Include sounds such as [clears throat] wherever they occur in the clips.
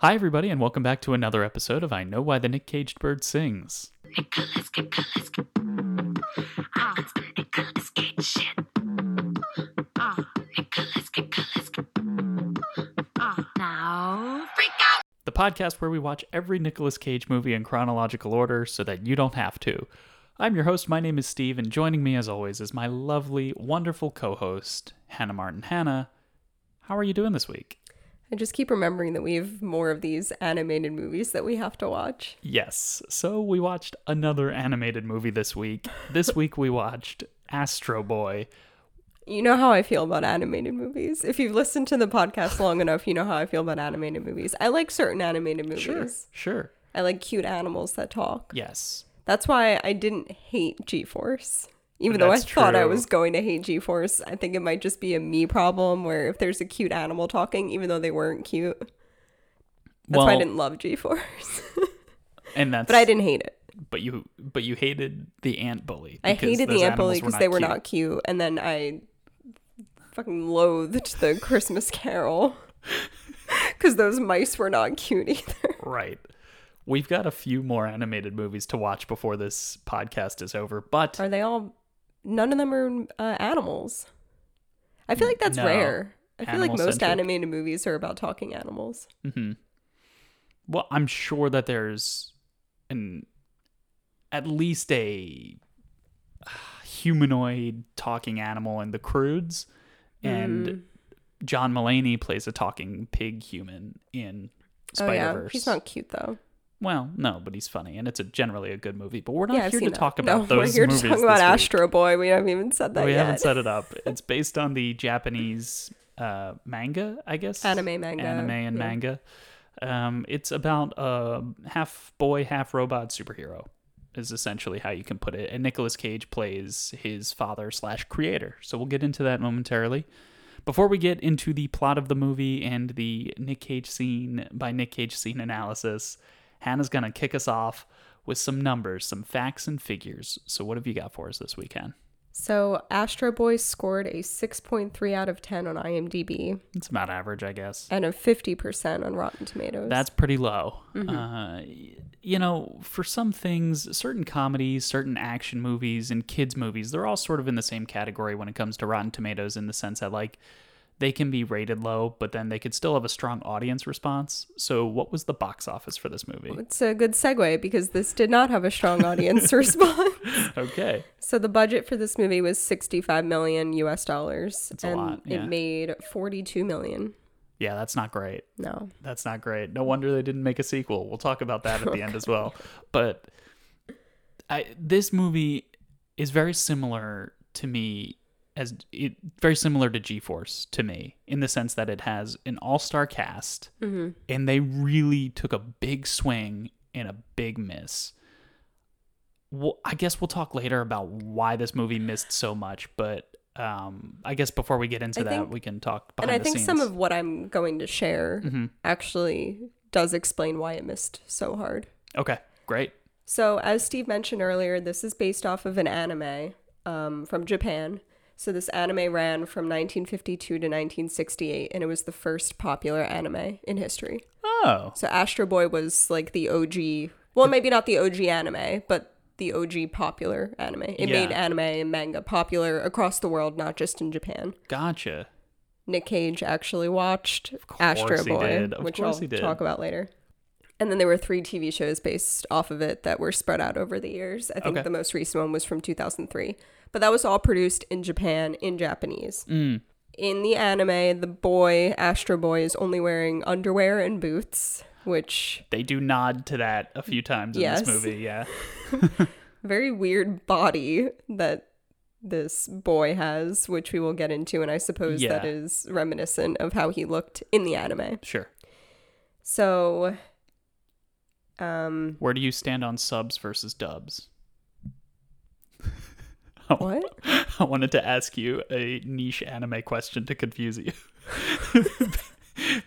Hi, everybody, and welcome back to another episode of I Know Why the Nick Caged Bird Sings. Nicholas, Nicholas, ah, Nicolas Cage shit. Ah, Nicholas, Nicholas, ah. Now, freak out. The podcast where we watch every Nicolas Cage movie in chronological order so that you don't have to. I'm your host, my name is Steve, and joining me as always is my lovely, wonderful co host, Hannah Martin. Hannah, how are you doing this week? I just keep remembering that we have more of these animated movies that we have to watch. Yes, so we watched another animated movie this week. This week we watched Astro Boy. You know how I feel about animated movies. If you've listened to the podcast [laughs] long enough, you know how I feel about animated movies. I like certain animated movies. Sure, sure. I like cute animals that talk. Yes. That's why I didn't hate G Force. Even though I That's thought I was going to hate G Force, I think it might just be a me problem where if there's a cute animal talking, even though they weren't cute. That's why I didn't love G Force. [laughs] And that's but I didn't hate it. But you but you hated the ant bully. I hated the ant bully because they were cute. not cute, and then I fucking loathed the Christmas Carol [laughs] because those mice were not cute either. Right. We've got a few more animated movies to watch before this podcast is over, but Are they all? None of them are uh, animals. I feel like that's No. rare. I feel like most animated movies are about talking animals. well, I'm sure that there's an at least a uh, humanoid talking animal in the Croods, and Mm. John Mulaney plays a talking pig human in Oh Spider yeah, Verse. he's not cute though. Well, no, but he's funny, and it's a generally a good movie. But we're not yeah, here to talk about no, those we're here to talk about. Astro Boy. We haven't even said that we yet. haven't set it up. [laughs] It's based on the Japanese uh, manga, I guess. Anime manga, Anime and yeah. manga. Um, it's about a half boy, half robot superhero. Is essentially how you can put it. And Nicolas Cage plays his father slash creator. So we'll get into that momentarily. Before we get into the plot of the movie and the Nick Cage scene by Nick Cage scene analysis, Hannah's gonna kick us off with some numbers, some facts and figures. So what have you got for us this weekend? So Astro Boy scored a 6.3 out of 10 on IMDb It's about average, I guess. and a 50% on Rotten Tomatoes. That's pretty low. Uh, you know, for some things, certain comedies, certain action movies, and kids' movies, they're all sort of in the same category when it comes to Rotten Tomatoes in the sense that, like, they can be rated low, but then they could still have a strong audience response. So, what was the box office for this movie? It's a good segue because this did not have a strong audience [laughs] response. Okay. So the budget for this movie was 65 million US dollars a and lot, yeah. it made 42 million. Yeah, that's not great. No. That's not great. No wonder they didn't make a sequel. We'll talk about that at the end as [laughs] well. But I this movie is very similar to me as it very similar to G-Force to me in the sense that it has an all-star cast and they really took a big swing and a big miss. Well, I guess we'll talk later about why this movie missed so much, but um, I guess before we get into I that, think- we can talk And I think scenes. some of what I'm going to share Mm-hmm. actually does explain why it missed so hard. Okay, great. So, as Steve mentioned earlier, this is based off of an anime um, from Japan. So, this anime ran from 1952 to 1968, and it was the first popular anime in history. Oh, So, Astro Boy was like the OG, well, maybe not the OG anime, but the OG popular anime. It made anime and manga popular across the world, not just in Japan. gotcha. Nick Cage actually watched Astro he Boy, did. Of which I'll he did. talk about later. And then there were three TV shows based off of it that were spread out over the years. I think Okay. the most recent one was from 2003. But that was all produced in Japan in Japanese. Mm. In the anime, the boy, Astro Boy, is only wearing underwear and boots, which They do nod to that a few times in Yes. this movie. Yeah. [laughs] [laughs] very weird body that this boy has, which we will get into, and I suppose that Yeah. is reminiscent of how he looked in the anime. Sure. So, um, Where do you stand on subs versus dubs? [laughs] What? [laughs] I wanted to ask you a niche anime question to confuse you. [laughs]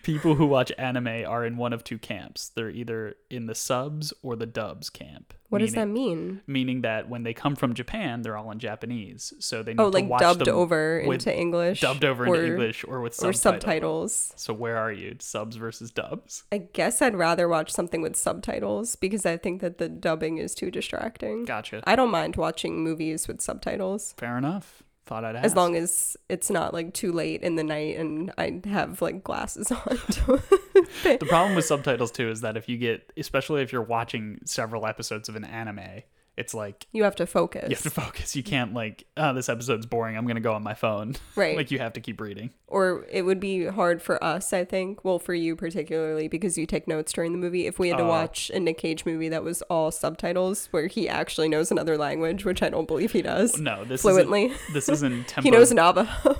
people who watch anime are in one of two camps. They're either in the subs or the dubs camp. What does that mean? Meaning that when they come from Japan, they're all in Japanese, so they need Oh, to like watch dubbed them over with- into English. dubbed over or, into English or with or subtitles. So where are you? Subs versus dubs? I guess I'd rather watch something with subtitles because I think that the dubbing is too distracting. Gotcha. I don't mind watching movies with subtitles Fair enough. Thought I'd ask. as long as it's not like too late in the night and I have like glasses [laughs] on. the [laughs] problem with subtitles too is that if you get, especially if you're watching several episodes of an anime, it's like you have to focus. you have to focus. You can't like, oh, this episode's boring. I'm gonna go on my phone. [laughs] Right. like you have to keep reading. or it would be hard for us, I think. Well, for you particularly because you take notes during the movie. If we had to Oh. watch a Nick Cage movie that was all subtitles where he actually knows another language, which I don't believe he does No, this fluently. Isn't, [laughs] this isn't tempo. [laughs] he knows Navajo.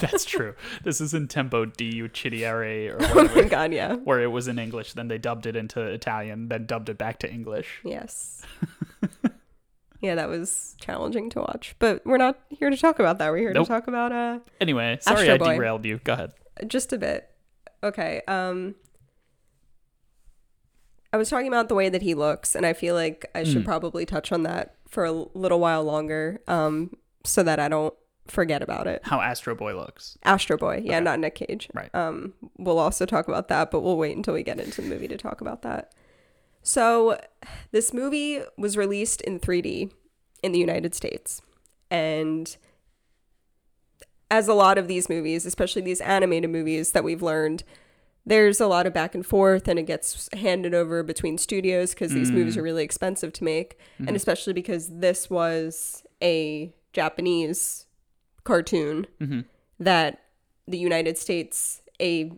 That's true. This isn't tempo di uccidere or oh my god, yeah. where it was in English, then they dubbed it into Italian, then dubbed it back to English. Yes. Yeah, that was challenging to watch. But we're not here to talk about that. We're here Nope. to talk about uh Anyway, sorry Astro I Boy. derailed you. Go ahead. just a bit. Okay. Um I was talking about the way that he looks and I feel like I should Mm. probably touch on that for a little while longer um so that I don't forget about it. How Astro Boy looks. Astro Boy. Yeah, Okay. not Nick Cage. Right. Um we'll also talk about that, but we'll wait until we get into the movie to talk about that. So, this movie was released in 3D in the United States. And as a lot of these movies, especially these animated movies that we've learned, there's a lot of back and forth and it gets handed over between studios because these movies are really expensive to make. And especially because this was a Japanese cartoon Mhm. that the United States, a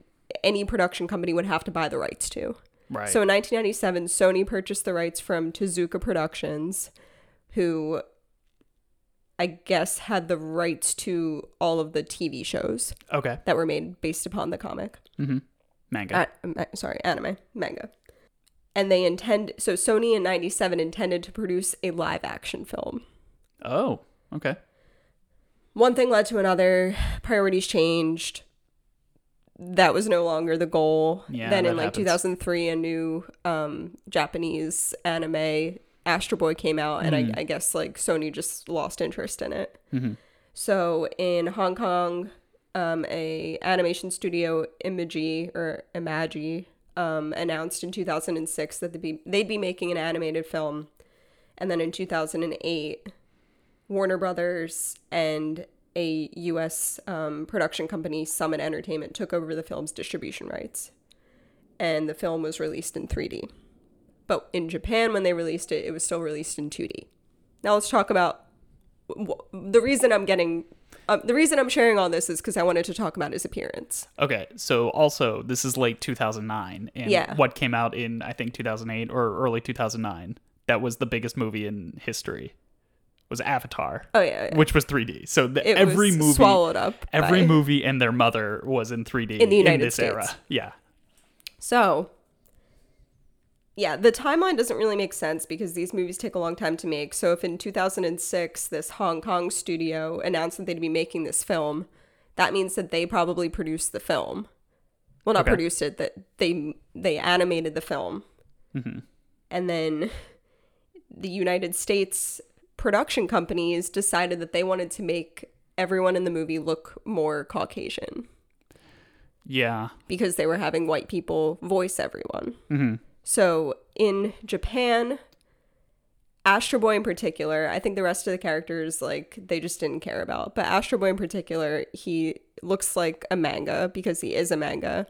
any production company would have to buy the rights to. Right. So in 1997, Sony purchased the rights from Tezuka Productions, who I guess had the rights to all of the TV shows okay. that were made based upon the comic. Mm-hmm. Manga. Uh, sorry, anime, manga. And they intend so Sony in 97 intended to produce a live action film. oh, okay. One thing led to another, priorities changed. That was no longer the goal. Yeah, then in like happens. 2003, a new um, Japanese anime, Astro Boy, came out, and Mm-hmm. I, I guess like Sony just lost interest in it. Mhm. So in Hong Kong, um, a animation studio, Imagi or Imagi, um, announced in 2006 that they'd be they'd be making an animated film, and then in 2008, Warner Brothers and a U.S. Um, production company, Summit Entertainment, took over the film's distribution rights, and the film was released in 3D. But in Japan, when they released it, it was still released in 2D. Now let's talk about the reason I'm getting. Um, the reason I'm sharing all this is because I wanted to talk about his appearance. Okay. So also, this is late 2009, and Yeah. what came out in I think 2008 or early 2009. That was the biggest movie in history. Was Avatar, Oh yeah, yeah. which was 3D. So the, every movie, swallowed up. every by- movie and their mother was in 3D In the United this era. States. Yeah. So, yeah, the timeline doesn't really make sense because these movies take a long time to make. So, if in 2006 this Hong Kong studio announced that they'd be making this film, that means that they probably produced the film. Well, not Okay. produced it; that they they animated the film, Mm-hmm. and then the United States production companies decided that they wanted to make everyone in the movie look more Caucasian Yeah. because they were having white people voice everyone. Mm-hmm. So in Japan, Astro Boy in particular, I think the rest of the characters like they just didn't care about. But Astro Boy in particular, he looks like a manga because he is a manga.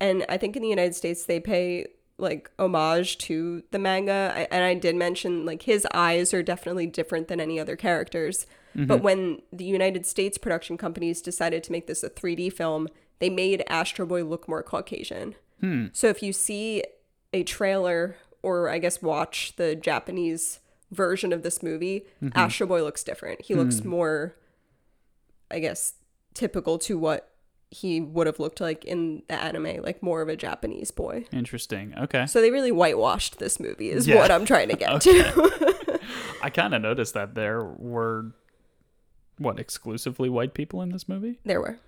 And I think in the United States they pay like homage to the manga. I, and I did mention like his eyes are definitely different than any other characters. But mm-hmm. when the United States production companies decided to make this a 3D film, they made Astro Boy look more Caucasian. Hmm. So if you see a trailer or I guess watch the Japanese version of this movie, mm-hmm. Astro Boy looks different. He looks hmm. more I guess typical to what he would have looked like in the anime, like more of a Japanese boy. Interesting. Okay. So they really whitewashed this movie is Yeah. what I'm trying to get [laughs] to. [laughs] I kind of noticed that there were what exclusively white people in this movie. there were.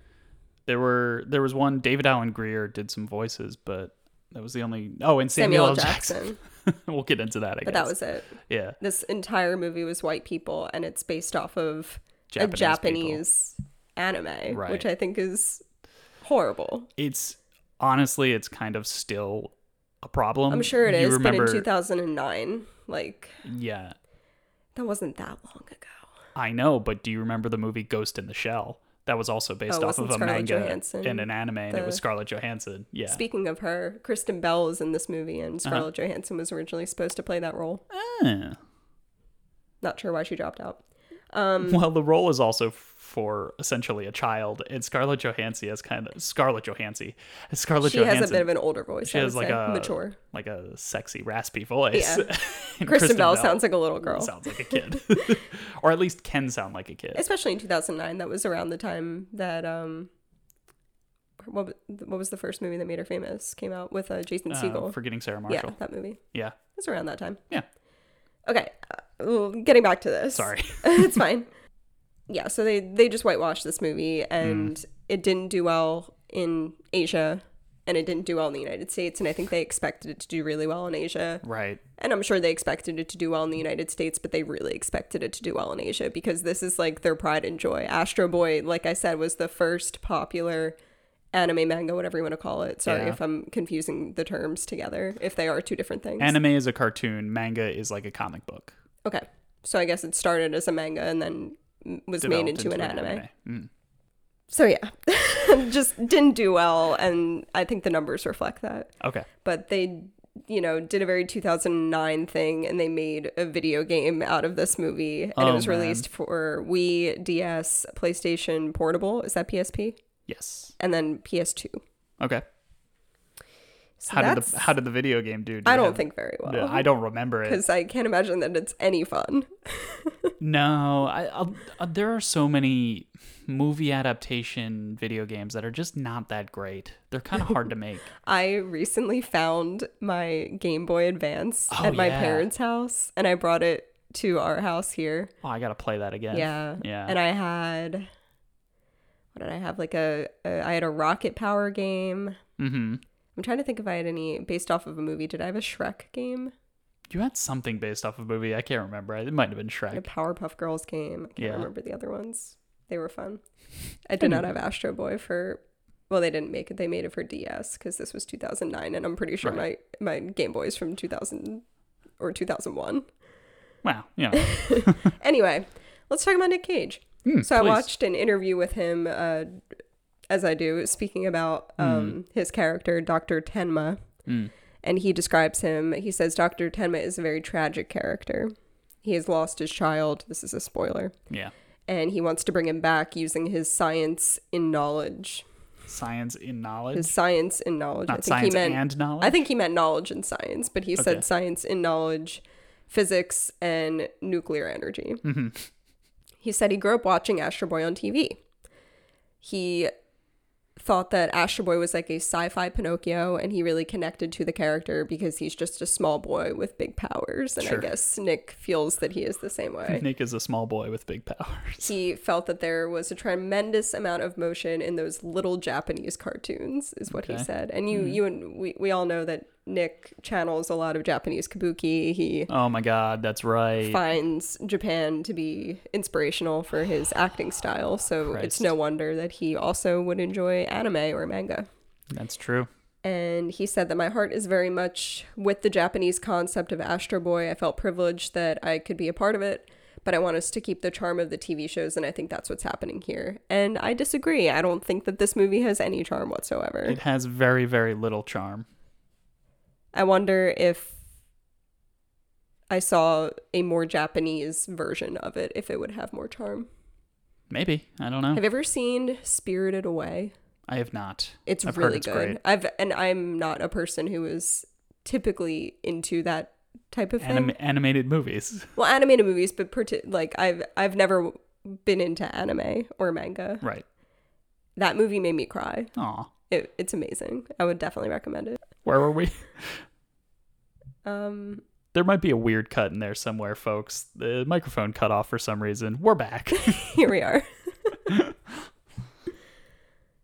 There were there was one David Alan Grier did some voices, but that was the only. Oh, and Samuel, Samuel L. Jackson. Jackson. [laughs] we'll get into that. I But guess. that was it. yeah. This entire movie was white people, and it's based off of Japanese a Japanese anime, Right. which I think is horrible. It's honestly, it's kind of still a problem. I'm sure it You is, Remember, but in 2009, like yeah, that wasn't that long ago. I know. But do you remember the movie Ghost in the Shell? That was also based Oh, off of a Scarlett manga Johansson and an anime, and it was Scarlett Johansson. Yeah. Speaking of her, Kristen Bell is in this movie, Uh-huh. and Scarlett Johansson was originally supposed to play that role. Ah. Not sure why she dropped out. [laughs] Um, Well, the role is also for essentially a child, and Scarlett Johansson has kind of Scarlett Johansson. Scarlett she Johansson. has a bit of an older voice. she I has like say. a mature. like a sexy, raspy voice. Yeah. And [laughs] Kristen, Bell, sounds like a little girl. sounds like a kid, [laughs] [laughs] or at least can sound like a kid. especially in 2009 that was around the time that um what what was the first movie that made her famous came out with uh, Jason Uh, Segel forgetting Sarah Marshall. yeah that movie Yeah. it was around that time Yeah. okay uh, getting back to this Sorry. it's fine yeah so they they just whitewashed this movie and Mm. it didn't do well in Asia and it didn't do well in the United States and I think they expected it to do really well in Asia right. and I'm sure they expected it to do well in the United States, but they really expected it to do well in Asia because this is like their pride and joy. Astro Boy, like I said, was the first popular anime manga, whatever you want to call it. Sorry Yeah. if I'm confusing the terms together, if they are two different things. Anime is a cartoon. Manga is like a comic book. okay. So I guess it started as a manga and then was made developed into, an, anime. Mm. So yeah, [laughs] just didn't do well. And I think the numbers reflect that. Okay. but they you know did a very 2009 thing and they made a video game out of this movie and it Oh, was man. released for Wii, DS, PlayStation Portable, is that PSP? Yes. And then PS2. Okay. So How did the how did the video game do? Do I don't have- think very well. I don't remember it. because I can't imagine that it's any fun. [laughs] No, I, I'll, uh, there are so many movie adaptation video games that are just not that great. They're kind of hard to make. [laughs] I recently found my Game Boy Advance Oh, at my yeah. parents' house and I brought it to our house here. Oh, I gotta play that again. Yeah. Yeah. And I had what did I have? Like a, a I had a rocket power game. mm-hmm. I'm trying to think if I had any based off of a movie. Did I have a Shrek game? You had something based off of a movie. I can't remember. It might have been had a Powerpuff Girls game. I can't Yeah. remember the other ones. They were fun. [laughs] I did not have Astro Boy for. Well, they didn't make it. They made it for DS because this was 2009, and I'm pretty sure Right. my my Game Boy's from 2000 or 2001. Wow. Yeah. [laughs] [laughs] Anyway, let's talk about Nick Cage. Hmm, so I watched an interview with him, uh, as I do, speaking about um, his character, Dr. Tenma. Mm. And he describes him, he says, Dr. Tenma is a very tragic character. He has lost his child. This is a spoiler. Yeah. And he wants to bring him back using his science in knowledge. Science in knowledge. His science in knowledge. Not I think science he meant, and knowledge. I think he meant knowledge and science, but he Okay. said science in knowledge, physics, and nuclear energy. Mm-hmm. He said he grew up watching Astro Boy on TV. He thought that Astro Boy was like a sci-fi Pinocchio, and he really connected to the character because he's just a small boy with big powers. And Sure. I guess Nick feels that he is the same way. Nick is a small boy with big powers. he felt that there was a tremendous amount of motion in those little Japanese cartoons, is what he said. And you, mm-hmm. you and we, we all know that Nick channels a lot of Japanese kabuki. He Oh my god, that's right. finds Japan to be inspirational for his acting style, so it's no wonder that he also would enjoy anime or manga. That's true. And he said that my heart is very much with the Japanese concept of Astro Boy. I felt privileged that I could be a part of it, but I want us to keep the charm of the TV shows, and I think that's what's happening here. And I disagree. I don't think that this movie has any charm whatsoever. It has very, very little charm. I wonder if I saw a more Japanese version of it, if it would have more charm. Maybe. I don't know. Have you ever seen Spirited Away? I have not. It's I've really it's good. great. I've and I'm not a person who is typically into that type of thing. Anim- animated movies. [laughs] well, animated movies, but like I've I've never been into anime or manga. Right. That movie made me cry. Aw. It, it's amazing. I would definitely recommend it. Where were we? [laughs] Um, There might be a weird cut in there somewhere, folks. The microphone cut off for some reason. We're back. [laughs] here we are. [laughs]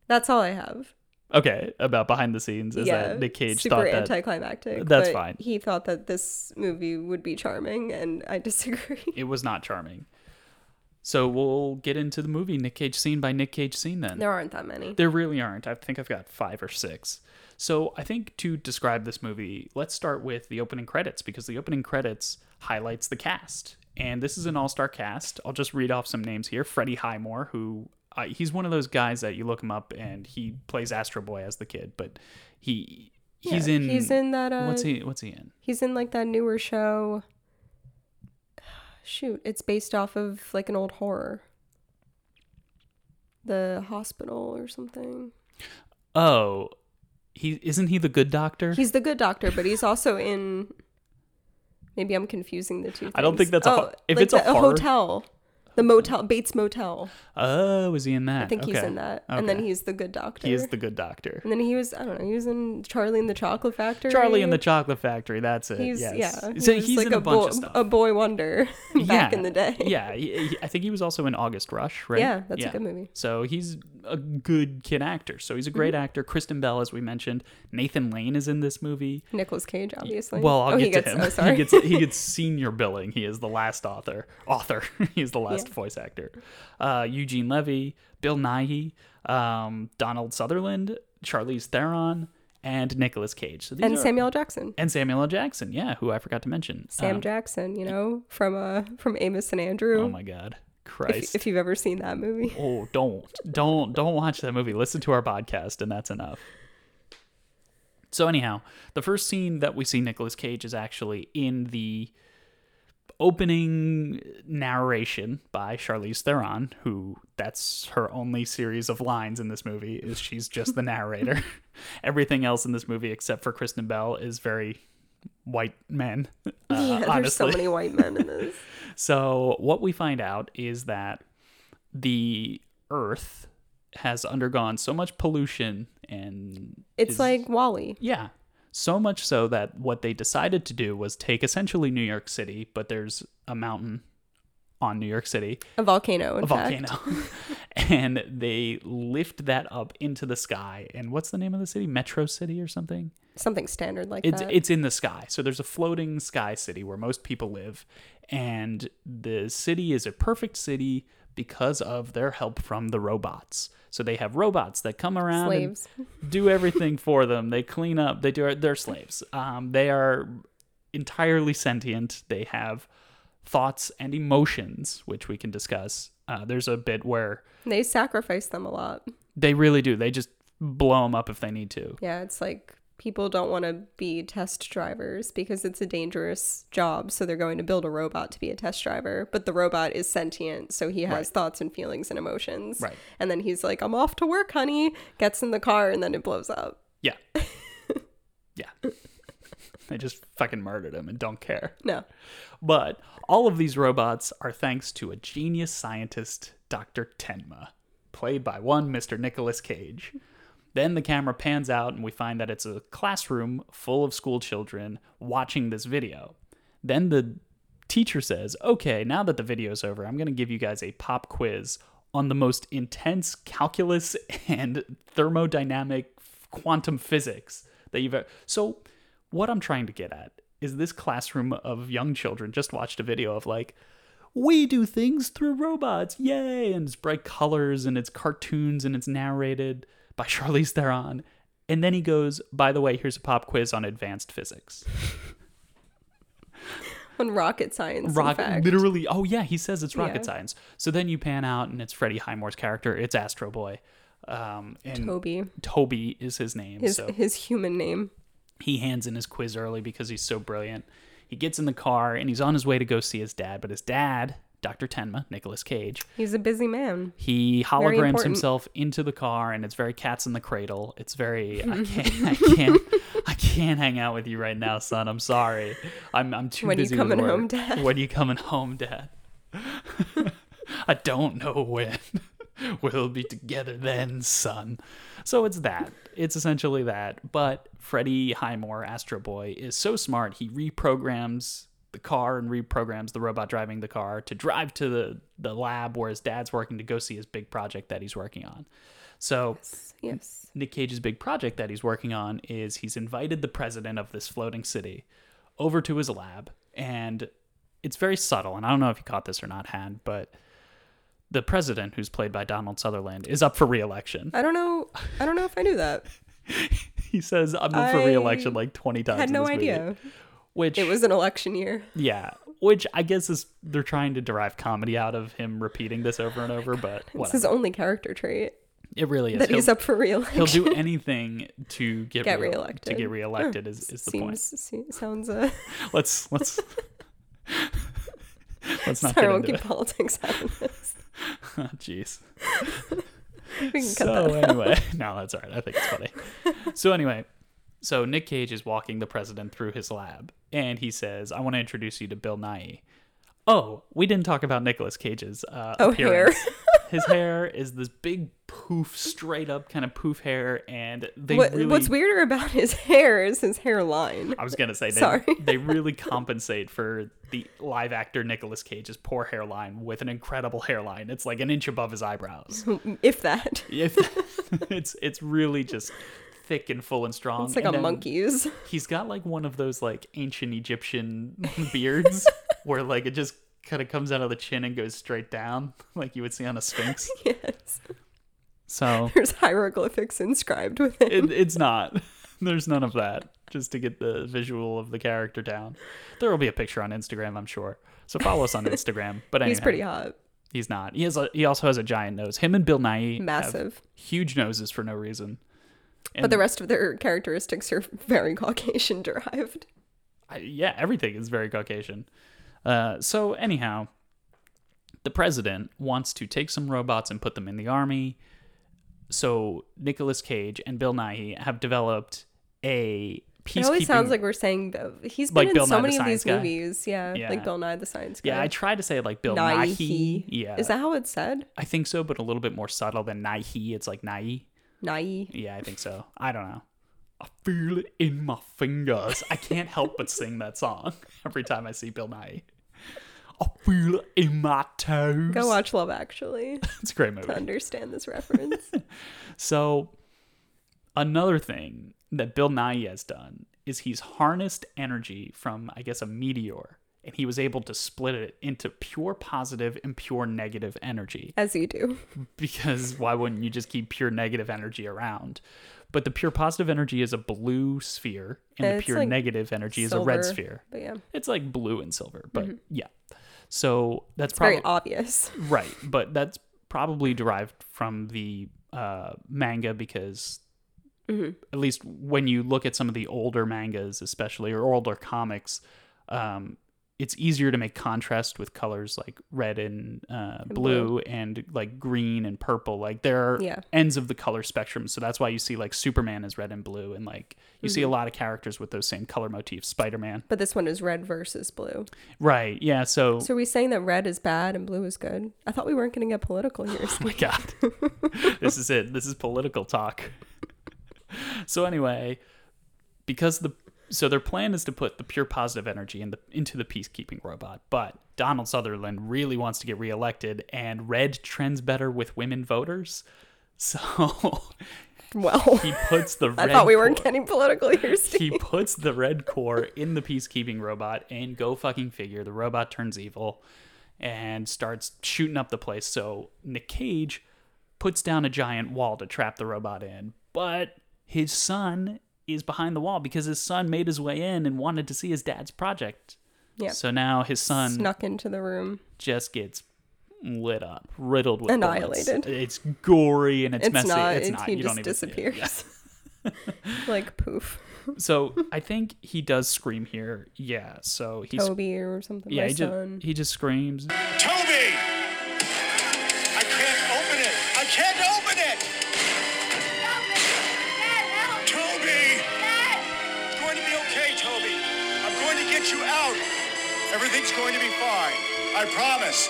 That's all I have. Okay, about behind the scenes is yeah, that Nick Cage super thought that anticlimactic. That's fine. He thought that this movie would be charming, and I disagree. it was not charming. So we'll get into the movie Nick Cage scene by Nick Cage scene then. there aren't that many. There really aren't. I think I've got five or six. So I think to describe this movie, let's start with the opening credits because the opening credits highlights the cast. And this is an all star cast. I'll just read off some names here. Freddie Highmore, who uh, he's one of those guys that you look him up and he plays Astro Boy as the kid, but he he's Yeah, in He's in that. Uh, what's he what's he in? He's in like that newer show. Shoot, it's based off of like an old horror. The hospital or something. Oh, he isn't he the good doctor? He's the good doctor, but he's also in. Maybe I'm confusing the two. Things. I don't think that's a oh, ho- if like it's a the, horror- hotel, the motel, Bates Motel. oh, is he in that? I think he's Okay. in that, and then Okay. he's the good doctor. he is the good doctor. And then he was, I don't know, he was in Charlie and the Chocolate Factory. Charlie and the Chocolate Factory. That's it. He's yes. yeah, So he was he's like in a, a, bunch boy, of stuff. a boy wonder [laughs] back in the day. yeah, he- he- I think he was also in August Rush, right? Yeah, that's a good movie. So he's a good kid actor. So he's a great Mm-hmm. actor. Kristen Bell, as we mentioned. Nathan Lane is in this movie. Nicolas Cage, obviously. Well, I'll oh, get he to gets, him. Oh, [laughs] sorry. he gets he gets senior billing. He is the last author. Author. [laughs] he is the last Yeah. voice actor. Uh, Eugene Levy, Bill Nighy, um, Donald Sutherland, Charlize Theron, and Nicolas Cage. So these and are- Samuel L. Jackson. and Samuel L. Jackson. Yeah, who I forgot to mention. Sam Um, Jackson, you know, from uh from Amos and Andrew. Oh my God, Christ. if, if you've ever seen that movie. Oh, don't, don't, don't watch that movie. Listen to our podcast, and that's enough. So anyhow, the first scene that we see Nicolas Cage is actually in the opening narration by Charlize Theron, who that's her only series of lines in this movie is she's just the [laughs] narrator. Everything else in this movie, except for Kristen Bell, is very white men. [laughs] Uh, yeah, there's honestly. so many white men in this. [laughs] So what we find out is that the Earth has undergone so much pollution and It's is- like WALL-E. yeah, so much so that what they decided to do was take essentially New York City, but there's a mountain on New York City, A volcano, in a volcano, [laughs] and they lift that up into the sky. And what's the name of the city? Metro City or something? Something standard like it's that. it's in the sky. So there's a floating sky city where most people live, and the city is a perfect city because of their help from the robots. So they have robots that come around Slaves. and [laughs] do everything for them. They clean up. They do. They're slaves. Um, they are entirely sentient. They have thoughts and emotions, which we can discuss. Uh, there's a bit where They sacrifice them a lot. they really do. They just blow them up if they need to. Yeah, it's like people don't want to be test drivers because it's a dangerous job. So they're going to build a robot to be a test driver. But the robot is sentient. So he has Right. thoughts and feelings and emotions. Right. And then he's like, I'm off to work, honey. Gets in the car and then it blows up. Yeah. [laughs] yeah. They just fucking murdered him and don't care. No. But all of these robots are thanks to a genius scientist, Dr. Tenma, played by one Mr. Nicolas Cage. Then the camera pans out and we find that it's a classroom full of school children watching this video. Then the teacher says, Okay, now that the video's over, I'm going to give you guys a pop quiz on the most intense calculus [laughs] and thermodynamic quantum physics that you've ever. So, what I'm trying to get at is this classroom of young children just watched a video of like, we do things through robots, yay! And it's bright colors and it's cartoons and it's narrated by [laughs] Charlize Theron. And then he goes, by the way, here's a pop quiz on advanced physics. [laughs] On rocket science. Rocket, literally. Oh yeah, he says it's rocket Yeah. science. So then you pan out and it's Freddie Highmore's character. It's Astro Boy, um, and Toby. Toby is his name. His, so his human name. He hands in his quiz early because he's so brilliant. He gets in the car and he's on his way to go see his dad, but his dad, Dr. Tenma, Nicolas Cage, He's a busy man. he holograms himself into the car and it's very cats in the cradle. It's very I [laughs] can't I can't I can't hang out with you right now, son. I'm sorry. I'm I'm too busy. When you coming home, Dad? When you coming home, dad? [laughs] I don't know when. [laughs] We'll be together then, son. So it's that. It's essentially that. But Freddie Highmore, Astro Boy, is so smart. He reprograms the car and reprograms the robot driving the car to drive to the, the lab where his dad's working to go see his big project that he's working on. So Yes. Nick Cage's big project that he's working on is he's invited the president of this floating city over to his lab, and it's very subtle. And I don't know if you caught this or not, Han, but the president, who's played by Donald Sutherland, is up for re-election. I don't know. I don't know if I knew that. [laughs] He says, "I'm up for I re-election" like 20 times. Had no this movie. idea. Which It was an election year. yeah, which I guess is they're trying to derive comedy out of him repeating this over and over, but It's his only character trait it really is. that he's He'll- up for re-election. He'll do anything to get, Get re- reelected. To get reelected is, is the point. Seems se- sounds. Uh, [laughs] Let's let's [laughs] let's not sorry, get into keep it. politics out of this. Oh, [laughs] Jeez. [laughs] We can cut So anyway, [laughs] no, that's all right. I think it's funny. So anyway, so Nick Cage is walking the president through his lab, and he says, "I want to introduce you to Bill Nye." Oh, we didn't talk about Nicolas Cage's uh, Oh, appearance. His hair is this big poof, straight up kind of poof hair, and they What, really. What's weirder about his hair is his hairline. I was gonna say they, Sorry. they really compensate for the live actor Nicolas Cage's poor hairline with an incredible hairline. It's like an inch above his eyebrows. [laughs] If that. If [laughs] it's it's really just thick and full and strong. It's like And a monkey's. He's got like one of those like ancient Egyptian [laughs] beards where like it just kind of comes out of the chin and goes straight down, [laughs] like you would see on a sphinx. [laughs] yes. So [laughs] There's hieroglyphics inscribed with it. it, it's not. There's none of that. Just to get the visual of the character down. There will be a picture on Instagram, I'm sure. So follow us on Instagram. But He's pretty hot. He's not. He has. A, he also has a giant nose. Him and Bill Nye have Massive. huge noses for no reason. But the rest of their characteristics are very Caucasian derived. I, yeah, everything is very Caucasian. Uh, so anyhow, the president wants to take some robots and put them in the army. So Nicolas Cage and Bill Nighy have developed a peacekeeping. It always sounds like we're saying he's been Like in Bill so Nye the many of these Guy? movies. Yeah, Yeah. like Bill Nye the Science Guy. yeah, I tried to say it like Bill Nighy. Nighy. Yeah, Is that how it's said? I think so, but a little bit more subtle than Nighy. It's like Nighy. Nighy. Yeah, I think so. I don't know. I feel it in my fingers. I can't help but sing that song [laughs] every time I see Bill Nye. I feel it in my toes. Go watch Love Actually [laughs] It's a great movie. to understand this reference. [laughs] So, another thing that Bill Nye has done is he's harnessed energy from, I guess, a meteor, and he was able to split it into pure positive and pure negative energy. As you do. because why wouldn't you just keep pure negative energy around? But the pure positive energy is a blue sphere, and the pure like negative energy is a red sphere. But yeah, It's like blue and silver, but yeah. So that's it's very probably obvious. [laughs] right, but that's probably derived from the uh, manga because at least when you look at some of the older mangas, especially or older comics, um, it's easier to make contrast with colors like red and, uh, blue, and like green and purple. Like there are Yeah. ends of the color spectrum, so that's why you see like Superman is red and blue, and like you see a lot of characters with those same color motifs. Spider Man, But this one is red versus blue. right? Yeah. So, So are we saying that red is bad and blue is good? I thought we weren't going to get political [laughs] here. oh my god, [laughs] this is it. This is political talk. [laughs] so anyway, because the so their plan is to put the pure positive energy in the into the peacekeeping robot, but Donald Sutherland really wants to get reelected, and red trends better with women voters. [laughs] So well, [laughs] he puts the [laughs] I thought we weren't getting political here, Steve. he puts the red core in the peacekeeping robot, and go fucking figure, the robot turns evil and starts shooting up the place. So Nick Cage puts down a giant wall to trap the robot in, but his son is behind the wall because his son made his way in and wanted to see his dad's project. Yeah. So now his son Snuck into the room. just gets lit up, riddled with Annihilated. bullets. It's gory and it's, It's messy. not. it's it- not. He you just don't even disappears. Yeah. [laughs] like poof. [laughs] So I think he does scream here. Yeah. So he's Toby or something. yeah. my He just he just screams. Toby! Out. Everything's going to be fine. I promise.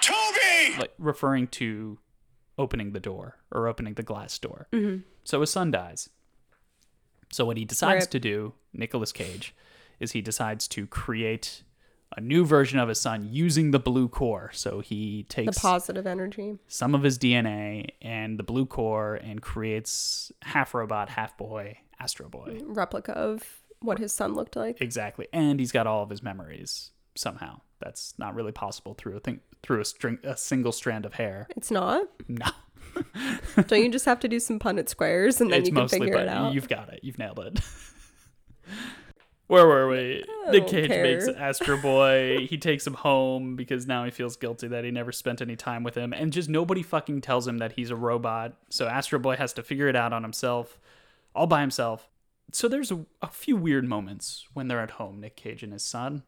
Toby! like referring to opening the door or opening the glass door. Mm-hmm. So his son dies. So what he decides Rip. to do, Nicolas Cage, is he decides to create a new version of his son using the blue core. So he takes The positive energy. some of his DNA and the blue core and creates half robot, half boy, Astro Boy. Replica of what his son looked like. Exactly. And he's got all of his memories somehow. That's not really possible through a thing through a string a single strand of hair. It's not. No. [laughs] Don't you just have to do some Punnett squares and then it's you can figure but it out? you've got it. You've nailed it. [laughs] Where were we? Nick Cage care. makes [laughs] Astro Boy. he takes him home because now he feels guilty that he never spent any time with him. And just nobody fucking tells him that he's a robot. So Astro Boy has to figure it out on himself, all by himself. So there's a, a few weird moments when they're at home, Nick Cage and his son.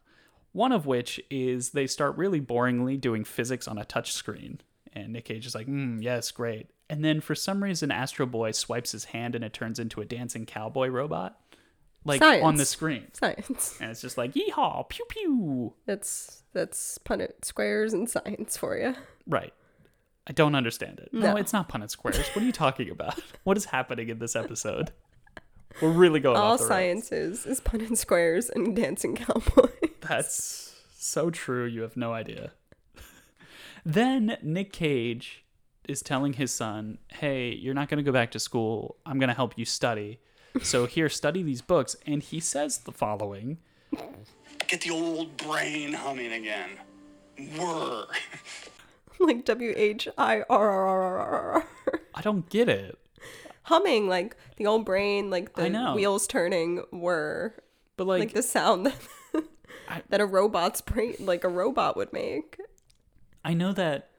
One of which is they start really boringly doing physics on a touch screen. And Nick Cage is like, mm, yes, great. And then for some reason, Astro Boy swipes his hand and it turns into a dancing cowboy robot. Like on the screen. Science. And it's just like, yeehaw, pew pew. That's that's Punnett squares and science for you. Right. I don't understand it. No, No. it's not Punnett Squares. What are you talking about? [laughs] what is happening in this episode? We're really going All off the rails. is is Punnett squares and dancing cowboy. [laughs] That's so true. You have no idea. [laughs] then Nick Cage is telling his son, "Hey, you're not going to go back to school. I'm going to help you study. So here, study these books." And he says the following: Get the old brain humming again. Whir. [laughs] like W H I R R R R R. "I don't get it." Humming like the old brain, like the know. wheels turning were But like, like, the sound that, I- [laughs] that a robot's brain like a robot would make. I know that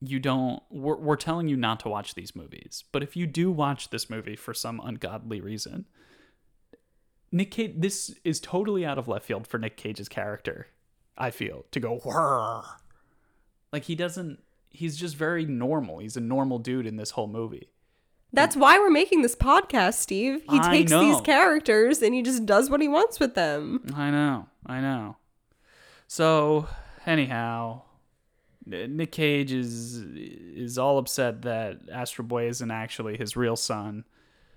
you don't. We're, we're telling you not to watch these movies, but if you do watch this movie for some ungodly reason, Nick Cage, this is totally out of left field for Nick Cage's character. I feel to go whir. Like he doesn't. He's just very normal. He's a normal dude in this whole movie. That's why we're making this podcast, Steve. He I takes these characters and he just does what he wants with them. I know. I know. So anyhow, Nick Cage is is all upset that Astro Boy isn't actually his real son.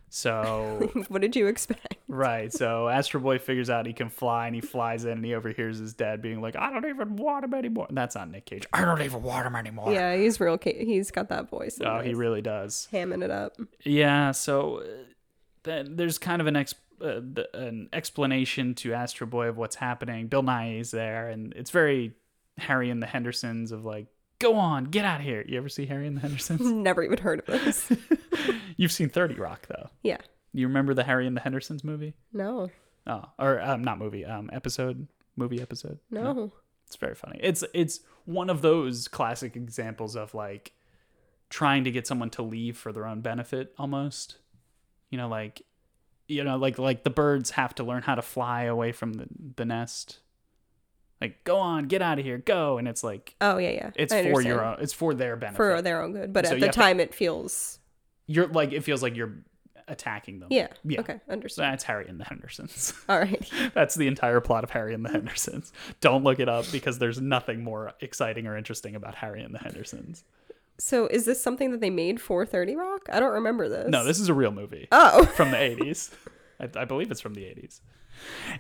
So [laughs] what did you expect? right, so Astro Boy figures out he can fly and he flies in and he overhears his dad being like, "I don't even want him anymore." That's not Nick Cage. I don't even want him anymore. Yeah, he's real. Ca- he's got that voice. Oh, he really does. hamming it up. Yeah, so uh, then there's kind of an ex- uh, th- an explanation to Astro Boy of what's happening. Bill Nye is there, and it's very Harry and the Hendersons of like, go on, get out of here. You ever see Harry and the Hendersons? [laughs] Never even heard of this. [laughs] You've seen Thirty Rock though. yeah. You remember the Harry and the Hendersons movie? No. Oh, or um, not movie, um, episode, movie episode. No. It's very funny. It's it's one of those classic examples of like trying to get someone to leave for their own benefit almost. You know, like you know, like like the birds have to learn how to fly away from the, the nest. Like, go on, get out of here, go. And it's like Oh yeah, yeah. it's I for your own it's for their benefit. for their own good, but So at the have to- time it feels you're like it feels like you're attacking them. yeah. Yeah. Okay, understand. that's Harry and the Hendersons. [laughs] All right. That's the entire plot of Harry and the Hendersons. Don't look it up because there's nothing more exciting or interesting about Harry and the Hendersons. So is this something that they made for Thirty Rock? I don't remember this. No, this is a real movie Oh. from the 80s. I, I believe it's from the 80s.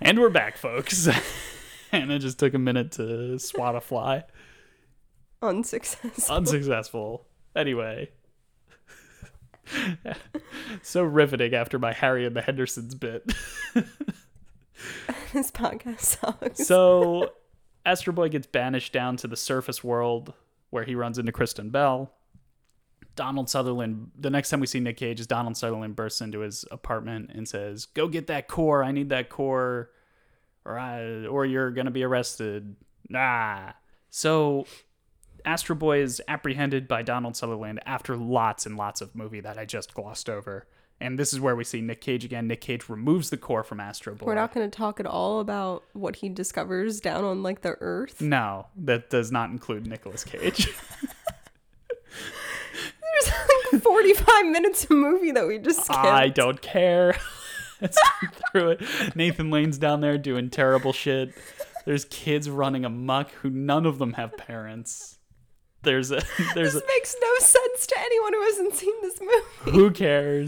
And we're back, folks. [laughs] Hannah just took a minute to swat a fly. Unsuccessful. Unsuccessful. Anyway. [laughs] so riveting after my Harry and the Hendersons bit. [laughs] this podcast sucks. so Astro Boy gets banished down to the surface world where he runs into Kristen Bell. Donald Sutherland, the next time we see Nick Cage is Donald Sutherland bursts into his apartment and says, Go get that core. I need that core or I, or you're going to be arrested. Nah. So Astro Boy is apprehended by Donald Sutherland after lots and lots of movie that I just glossed over. And this is where we see Nick Cage again. Nick Cage removes the core from Astro Boy. We're not going to talk at all about what he discovers down on like the Earth. No, that does not include Nicolas Cage. [laughs] [laughs] There's like 45 minutes of movie that we just skipped. I don't care. [laughs] Through it. Nathan Lane's down there doing terrible shit. There's kids running amok who none of them have parents. There's a [laughs] there's a This makes no sense to anyone who hasn't seen this movie. who [laughs] cares?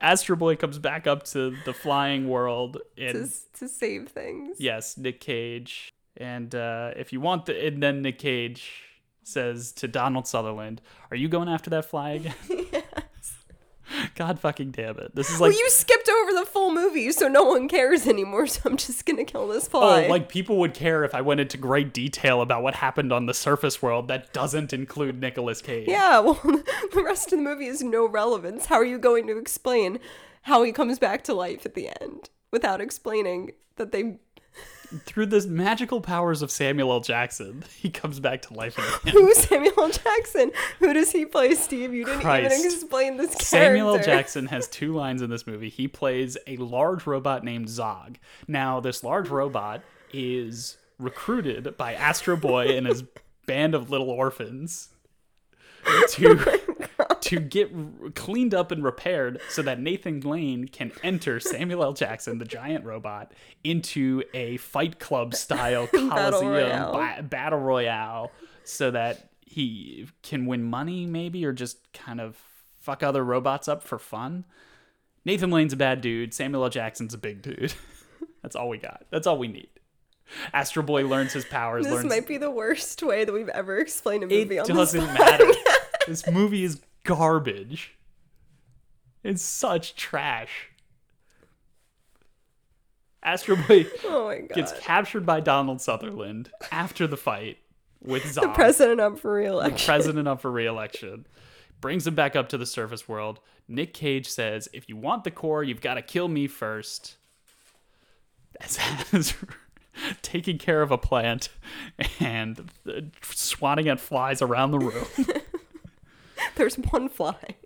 Astro Boy comes back up to the flying world and to, to save things. yes, Nick Cage. And uh, if you want the, and then Nick Cage says to Donald Sutherland, "Are you going after that fly again?" [laughs] God fucking damn it! This is like well, you skipped over the full movie, so no one cares [laughs] anymore. So I'm just gonna kill this oh, fly. Oh, like people would care if I went into great detail about what happened on the surface world that doesn't include Nicolas Cage. yeah. [laughs] Well, the rest of the movie is no relevance. How are you going to explain how he comes back to life at the end without explaining that they Through the magical powers of Samuel L. Jackson, [laughs] he comes back to life again. [laughs] Who's Samuel L. Jackson? Who does he play, Steve? You didn't Christ. even explain this character. Samuel L. Jackson has [laughs] two lines in this movie. He plays a large robot named Zog. Now, this large robot is recruited by Astro Boy and his band of little orphans to to get r- cleaned up and repaired so that Nathan Lane can enter Samuel L. Jackson, the giant robot, into a Fight Club style [laughs] Coliseum royale. ba- battle royale, so that he can win money, maybe, or just kind of fuck other robots up for fun. Nathan Lane's a bad dude. Samuel L. Jackson's a big dude. [laughs] That's all we got. That's all we need. Astro Boy learns his powers. This learns might be the worst way that we've ever explained a movie it on this doesn't [laughs] podcast. matter. this movie is garbage. It's such trash. Astro Boy [laughs] Oh my god. gets captured by Donald Sutherland after the fight with the president up for reelection. president up for re-election. Brings him back up to the surface world. Nick Cage says, "If you want the core, you've got to kill me first. As, [laughs] as taking care of a plant and uh, swatting at flies around the room. [laughs] There's one fly.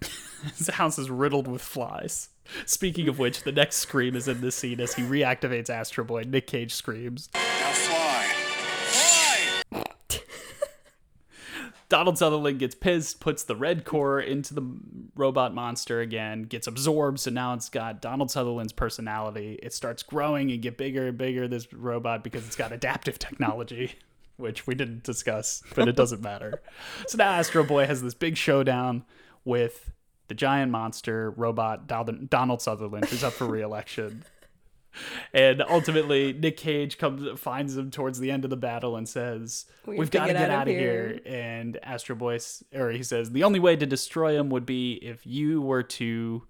[laughs] His house is riddled with flies. Speaking of which, the next scream is in this scene as he reactivates Astro Boy. Nick Cage screams. Now fly. Fly! [laughs] Donald Sutherland gets pissed, puts the red core into the robot monster again, gets absorbed, so now it's got Donald Sutherland's personality. It starts growing and get bigger and bigger, this robot, because it's got adaptive technology, [laughs] which we didn't discuss, but it doesn't matter. [laughs] So now Astro Boy has this big showdown with the giant monster robot Donald Sutherland, who's up for re-election. [laughs] And ultimately, Nick Cage comes finds him towards the end of the battle and says, We have "We've got to get get out of of here." And Astro Boy, or he says, "The only way to destroy him would be if you were to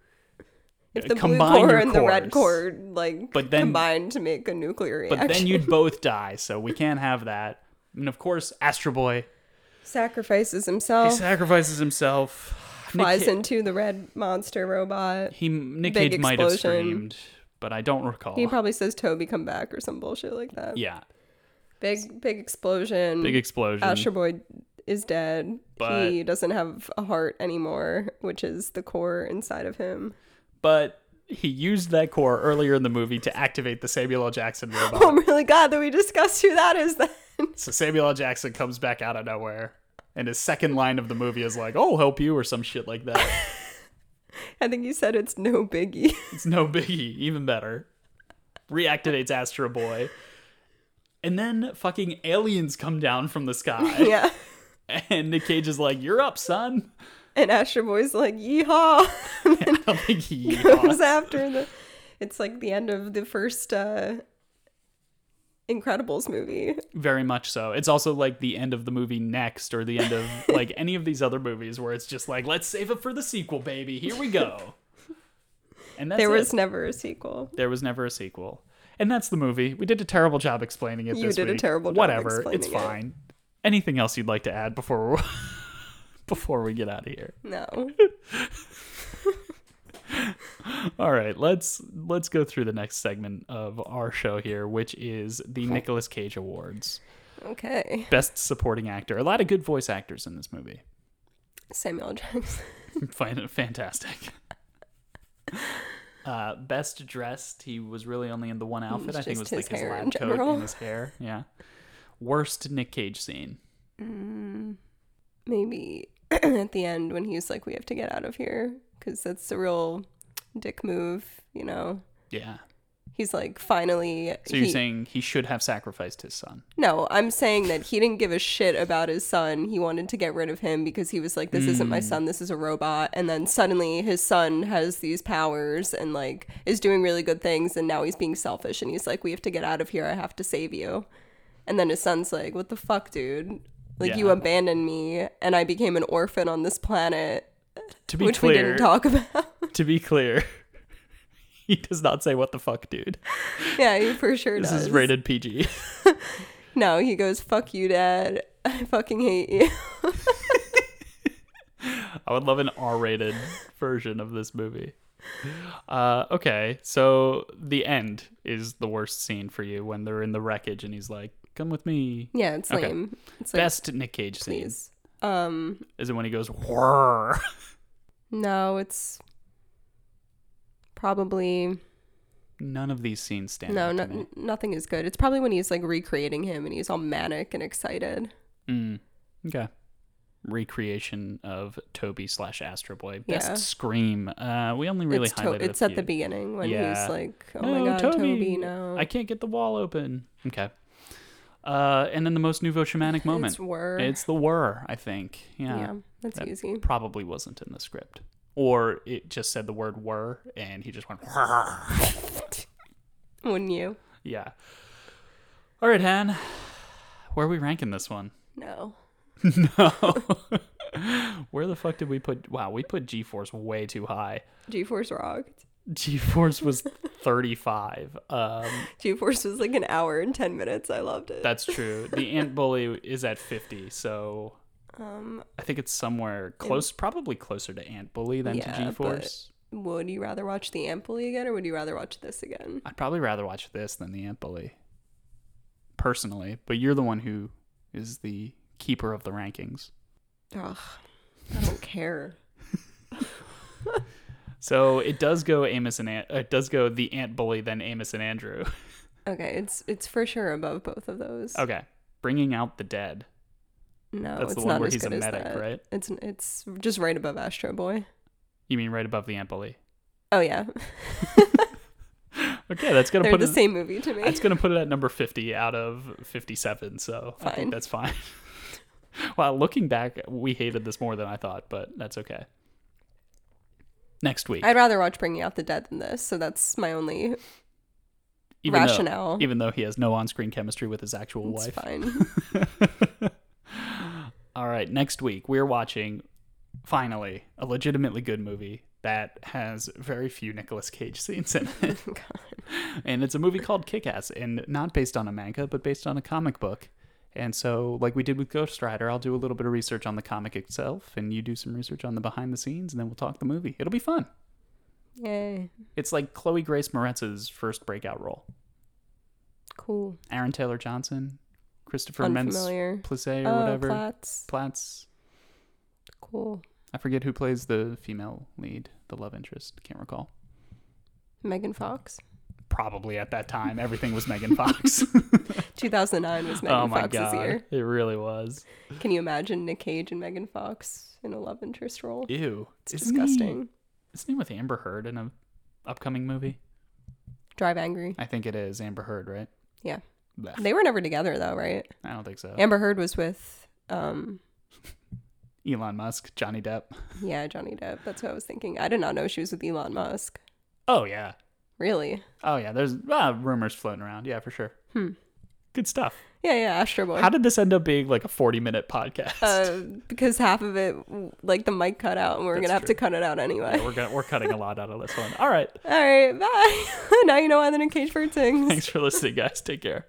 If uh, the blue combine core and the red cores. core like But then- combined to make a nuclear reaction. But then you'd [laughs] both die, so we can't have that." And of course, Astro Boy sacrifices himself. he sacrifices himself. Flies into the red monster robot. He Nick Cage might have screamed, but I don't recall. He probably says Toby come back or some bullshit like that. yeah, Big big explosion. big explosion. Astro Boy is dead. But- he doesn't have a heart anymore, which is the core inside of him. but he used that core earlier in the movie to activate the Samuel L. Jackson [laughs] oh robot. Oh, I'm really glad that we discussed who that is then. [laughs] So Samuel L. Jackson comes back out of nowhere, and his second line of the movie is like, "Oh, help you" or some shit like that. [laughs] I think you said it's no biggie. [laughs] it's no biggie, even better. Reactivates Astro Boy, and then fucking aliens come down from the sky, yeah. and Nick Cage is like, "You're up, son." And Astro Boy's like, yeehaw. I don't think he. comes after the it's like the end of the first uh Incredibles movie. [laughs] Very much so. It's also like the end of the movie next, or the end of [laughs] like any of these other movies where it's just like, let's save it for the sequel, baby. Here we go. [laughs] And that's there it. was never a sequel. There was never a sequel. And that's the movie. We did a terrible job explaining it You this did a terrible job Whatever. It's explaining it. fine. Anything else you'd like to add before before we get out of here? No. [laughs] All right, let's let's go through the next segment of our show here, which is the Nicolas Cage Awards. Okay. Best supporting actor. A lot of good voice actors in this movie. Samuel. Jackson. [laughs] Fantastic. [laughs] Uh, best dressed, he was really only in the one outfit. I think it was like his his lab coat general. and his hair. Yeah. Worst Nick Cage scene. Maybe [clears throat] at the end when he's like, we have to get out of here. Because that's the real dick move, you know? Yeah. He's like finally. So you're he- saying he should have sacrificed his son? No, I'm saying that he didn't give a shit about his son. He wanted to get rid of him because he was like, this isn't my son, mm. this is a robot. And then suddenly his son has these powers and like is doing really good things. And now he's being selfish and he's like, we have to get out of here. I have to save you. And then his son's like, what the fuck, dude? Like, you abandoned me and I became an orphan on this planet, [laughs] To be which we clear, didn't talk about. to be clear, [laughs] he does not say what the fuck, dude. yeah, he for sure This does. is rated PG. [laughs] No, he goes, fuck you, dad. I fucking hate you. I would love an R-rated version of this movie. Uh, okay, so the end is the worst scene for you when they're in the wreckage and he's like, "Come with me." Yeah, it's Okay. lame. It's like, Best Nick Cage scene. Um, is it when he goes whirr. No, it's probably None of these scenes stand no, out no to nothing is good. It's probably when he's like recreating him and he's all manic and excited. Mm. Okay. Recreation of Toby slash Astro Boy. Best Yeah. scream. Uh, we only really it's to- highlighted. a it's at the beginning when Yeah. he's like, "Oh my god, Toby, no!" I can't get the wall open. Okay. Uh, and then the most nouveau shamanic [laughs] moment. It's. It's the whir, I think. Yeah. yeah, that's That easy. Probably wasn't in the script. Or it just said the word "were" and he just went. [laughs] Wouldn't you? Yeah. All right, Han. Where are we ranking this one? [laughs] No. No. [laughs] Where the fuck did we put? Wow, we put G Force way too high. G-Force rocked. G Force was 35. Um, G-Force was like an hour and ten minutes. I loved it. that's true. The Ant Bully is at 50, so um, I think it's somewhere close, probably closer to Ant Bully than Yeah, to G Force. would you rather watch the Ant Bully again, or would you rather watch this again? I'd probably rather watch this than the Ant Bully, personally. But you're the one who is the keeper of the rankings. Ugh, I don't care. [laughs] So it does go Amos and Ant, it does go the Ant Bully, then Amos and Andrew. [laughs] Okay, it's it's for sure above both of those. okay, bringing out the dead. No, That's the it's one not where as he's a good as medic, that. right? It's it's just right above Astro Boy. You mean right above the Bully? Oh yeah, [laughs] Okay, that's gonna they're put the it. same movie to me. That's gonna put it at number fifty out of fifty-seven. So I think that's fine. [laughs] wow, looking back, we hated this more than I thought, but that's okay. Next week, I'd rather watch Bringing Out the Dead than this, so that's my only even rationale. Though, even though he has no on-screen chemistry with his actual it's wife. fine. [laughs] All right, next week we're watching finally a legitimately good movie that has very few Nicolas Cage scenes in [laughs] oh it. and it's a movie called Kick-Ass and not based on a manga but based on a comic book. And so like we did with Ghost Rider, I'll do a little bit of research on the comic itself and you do some research on the behind the scenes and then we'll talk the movie. It'll be fun. Yay, It's like Chloe Grace Moretz's first breakout role. cool. Aaron Taylor Johnson, Christopher Unfamiliar. Plisse or Oh, whatever. Platts. Platts. Cool. I forget who plays the female lead, the love interest. Can't recall. Megan Fox. Probably at that time, everything was Megan [laughs] Fox. [laughs] 2009 was Megan oh my Fox's god, year. it really was. Can you imagine Nick Cage and Megan Fox in a love interest role? Ew, It's Isn't he- disgusting. Isn't he with Amber Heard in a upcoming movie? Drive Angry. I think it is Amber Heard, right? Yeah. Blech. They were never together though, right? I don't think so. Amber Heard was with um [laughs] Elon Musk, Johnny Depp. yeah, Johnny Depp. That's what I was thinking. I did not know she was with Elon Musk. Oh yeah, Really? oh yeah. There's uh, rumors floating around. Yeah, for sure. Hmm. Good stuff. Yeah, yeah, Astro Boy. How did this end up being like a 40 minute podcast? uh, because half of it, like the mic cut out, and we're That's gonna have to cut it out anyway. Yeah, we're gonna, we're cutting a lot out of this one. All right. [laughs] All right, bye. [laughs] now you know why the Nick Cage bird sings. Thanks for listening, guys. Take care.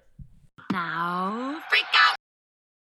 Now, freak out!